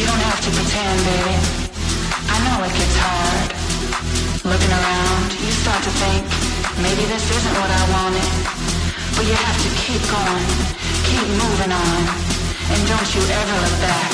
You don't have to pretend, baby. I know it gets hard. Looking around, you start to think, maybe this isn't what I wanted. But you have to keep going, keep moving on, and don't you ever look back.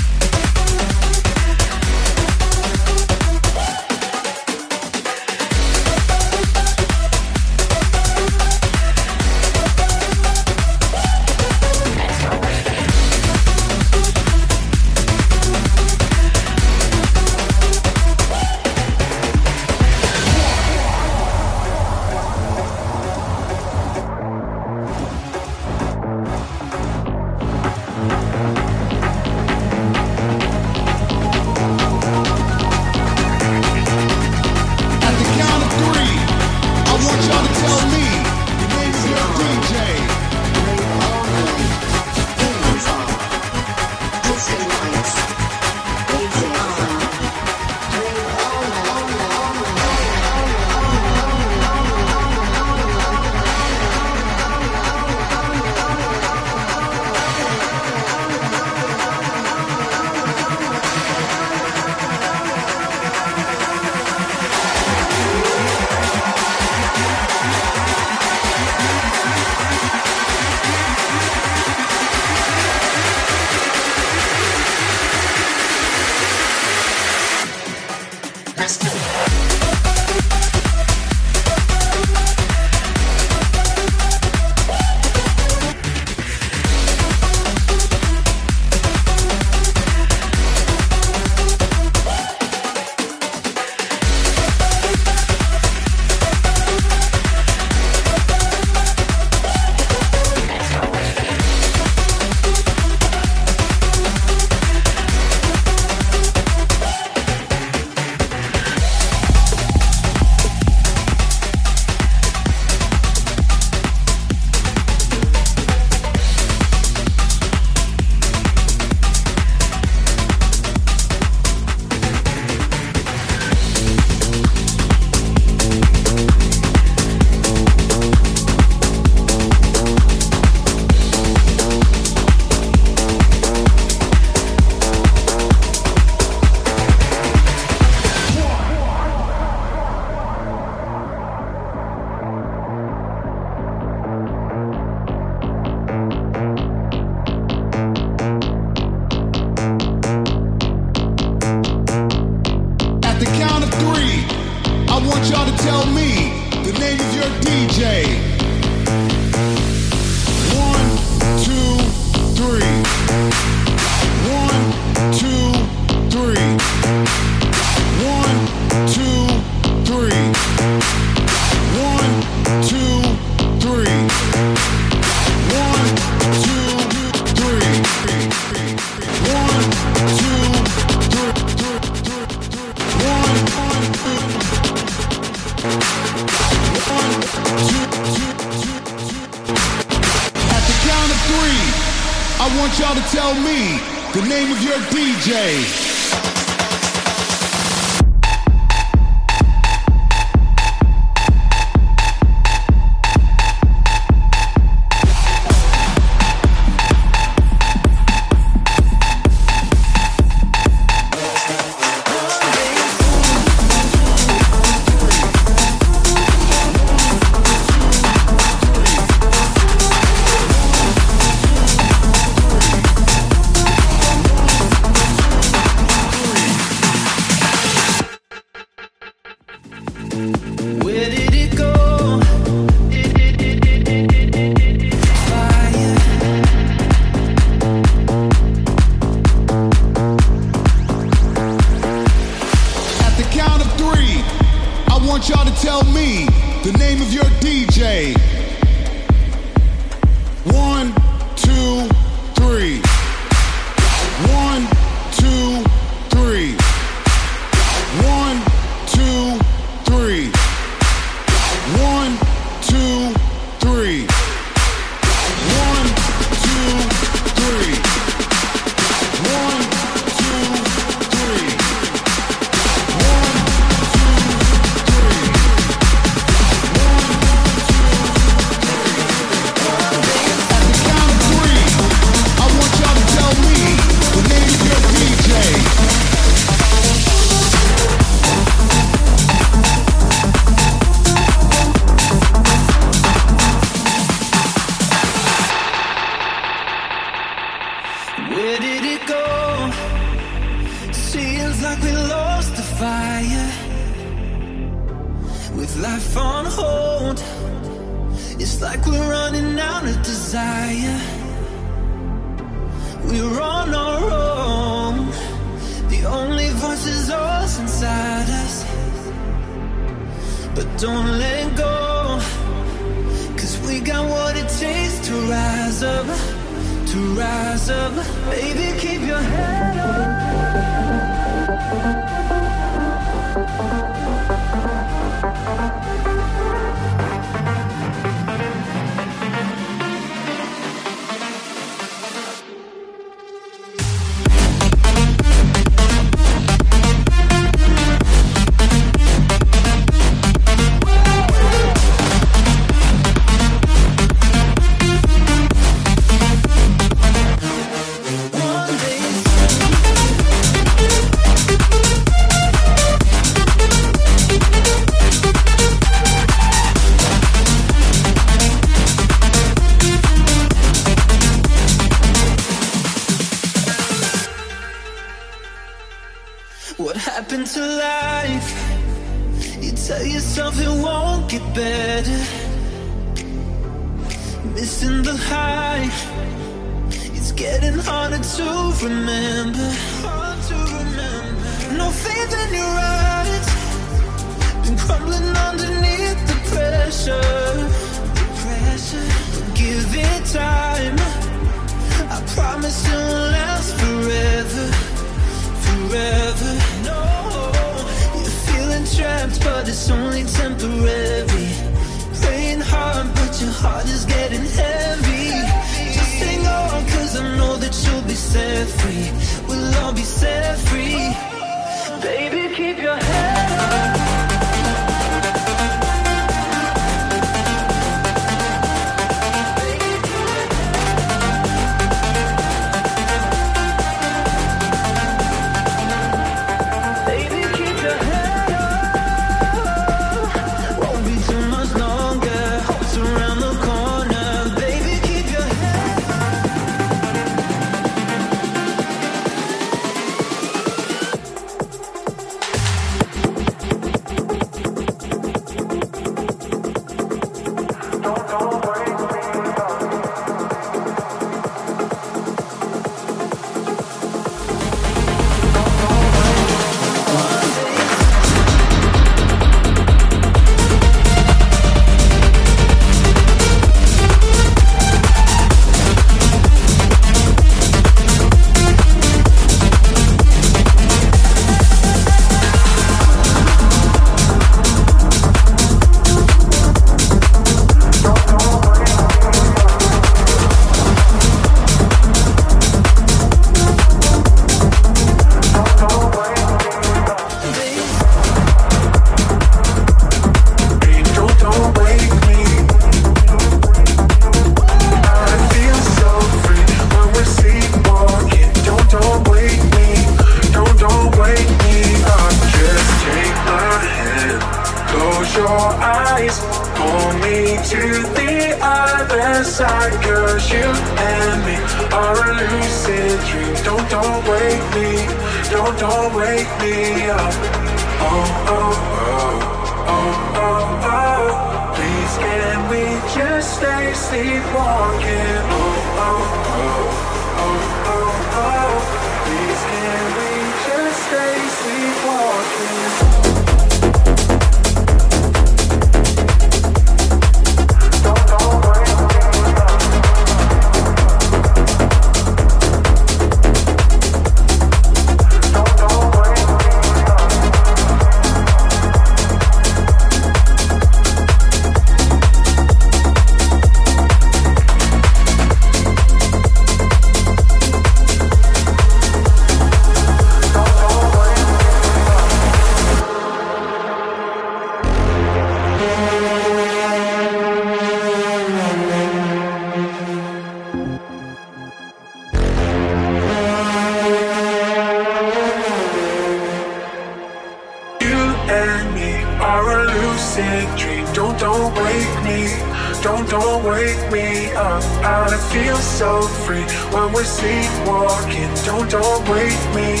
feel so free when we're sleepwalking. Don't, don't wake me,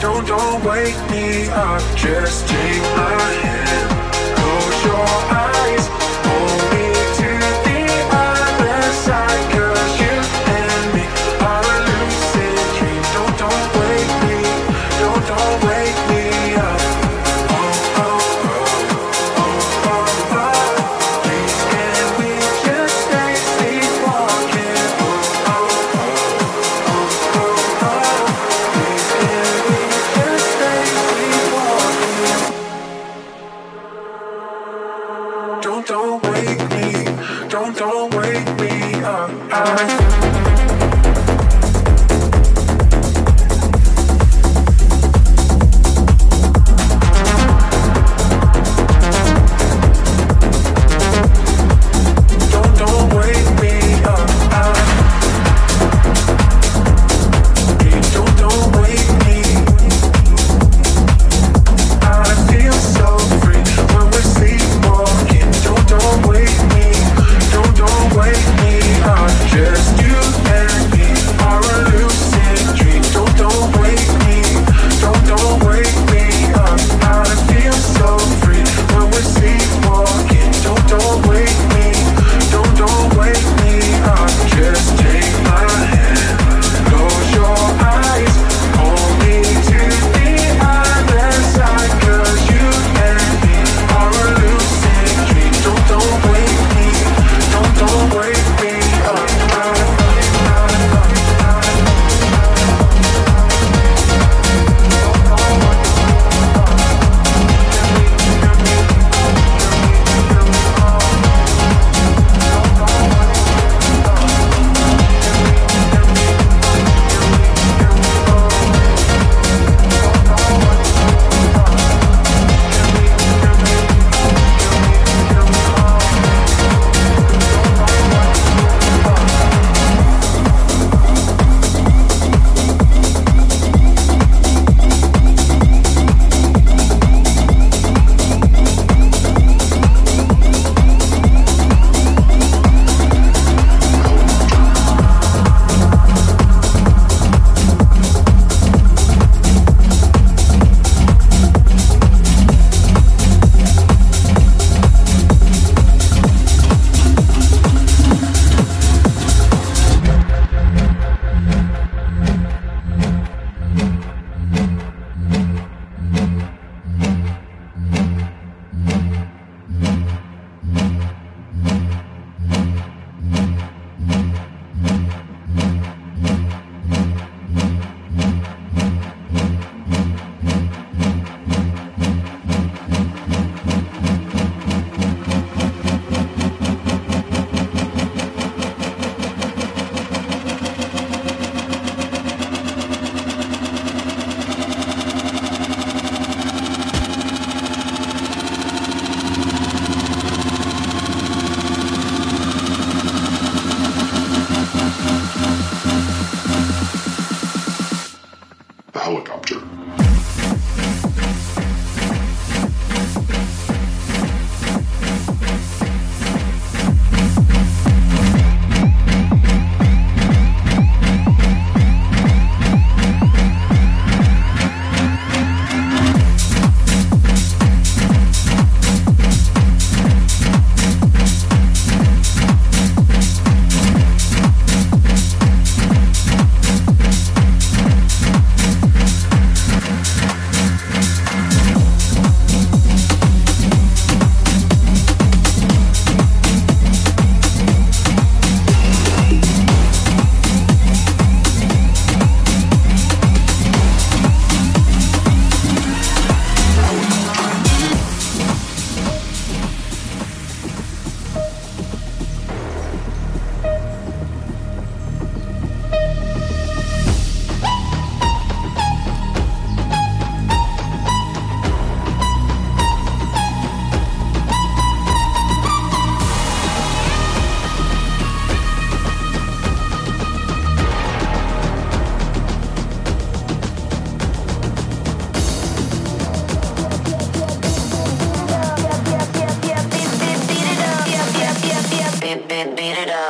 don't, don't wake me up. Just take my hand, close your eyes.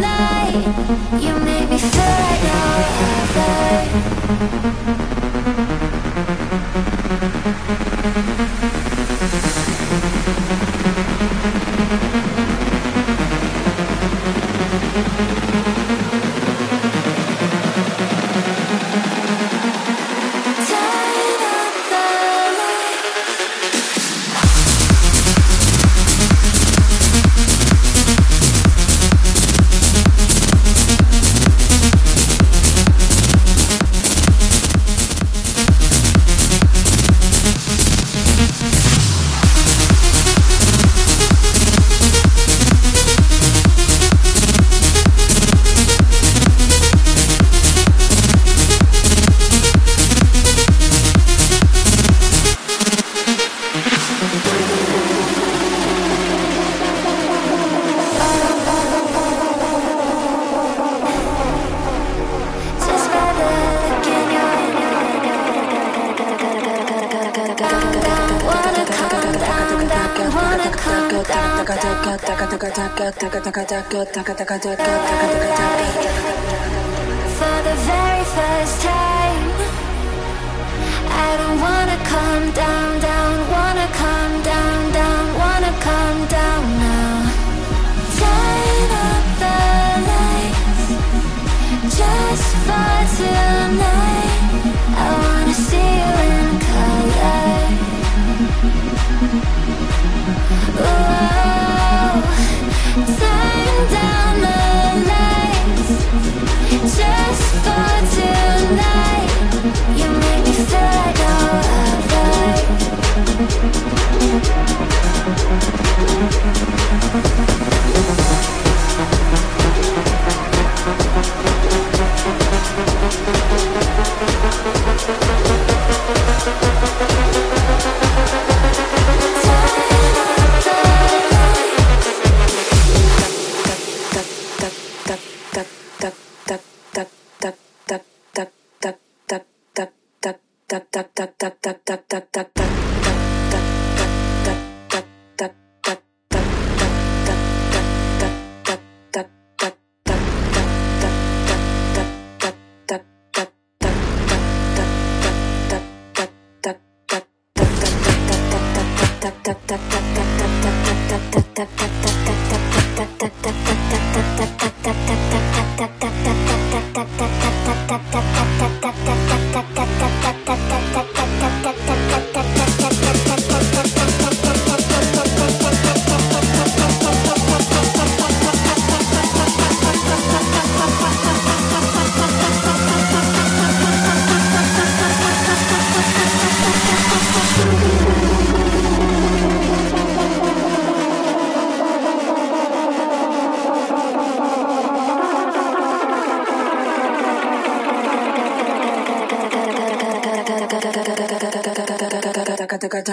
night. You make me feel like no other. taca, taca,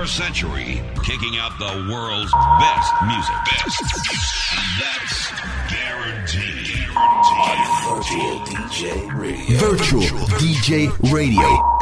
21st century, kicking out the world's best music. Best. That's guaranteed. Virtual DJ Radio. Virtual DJ Radio.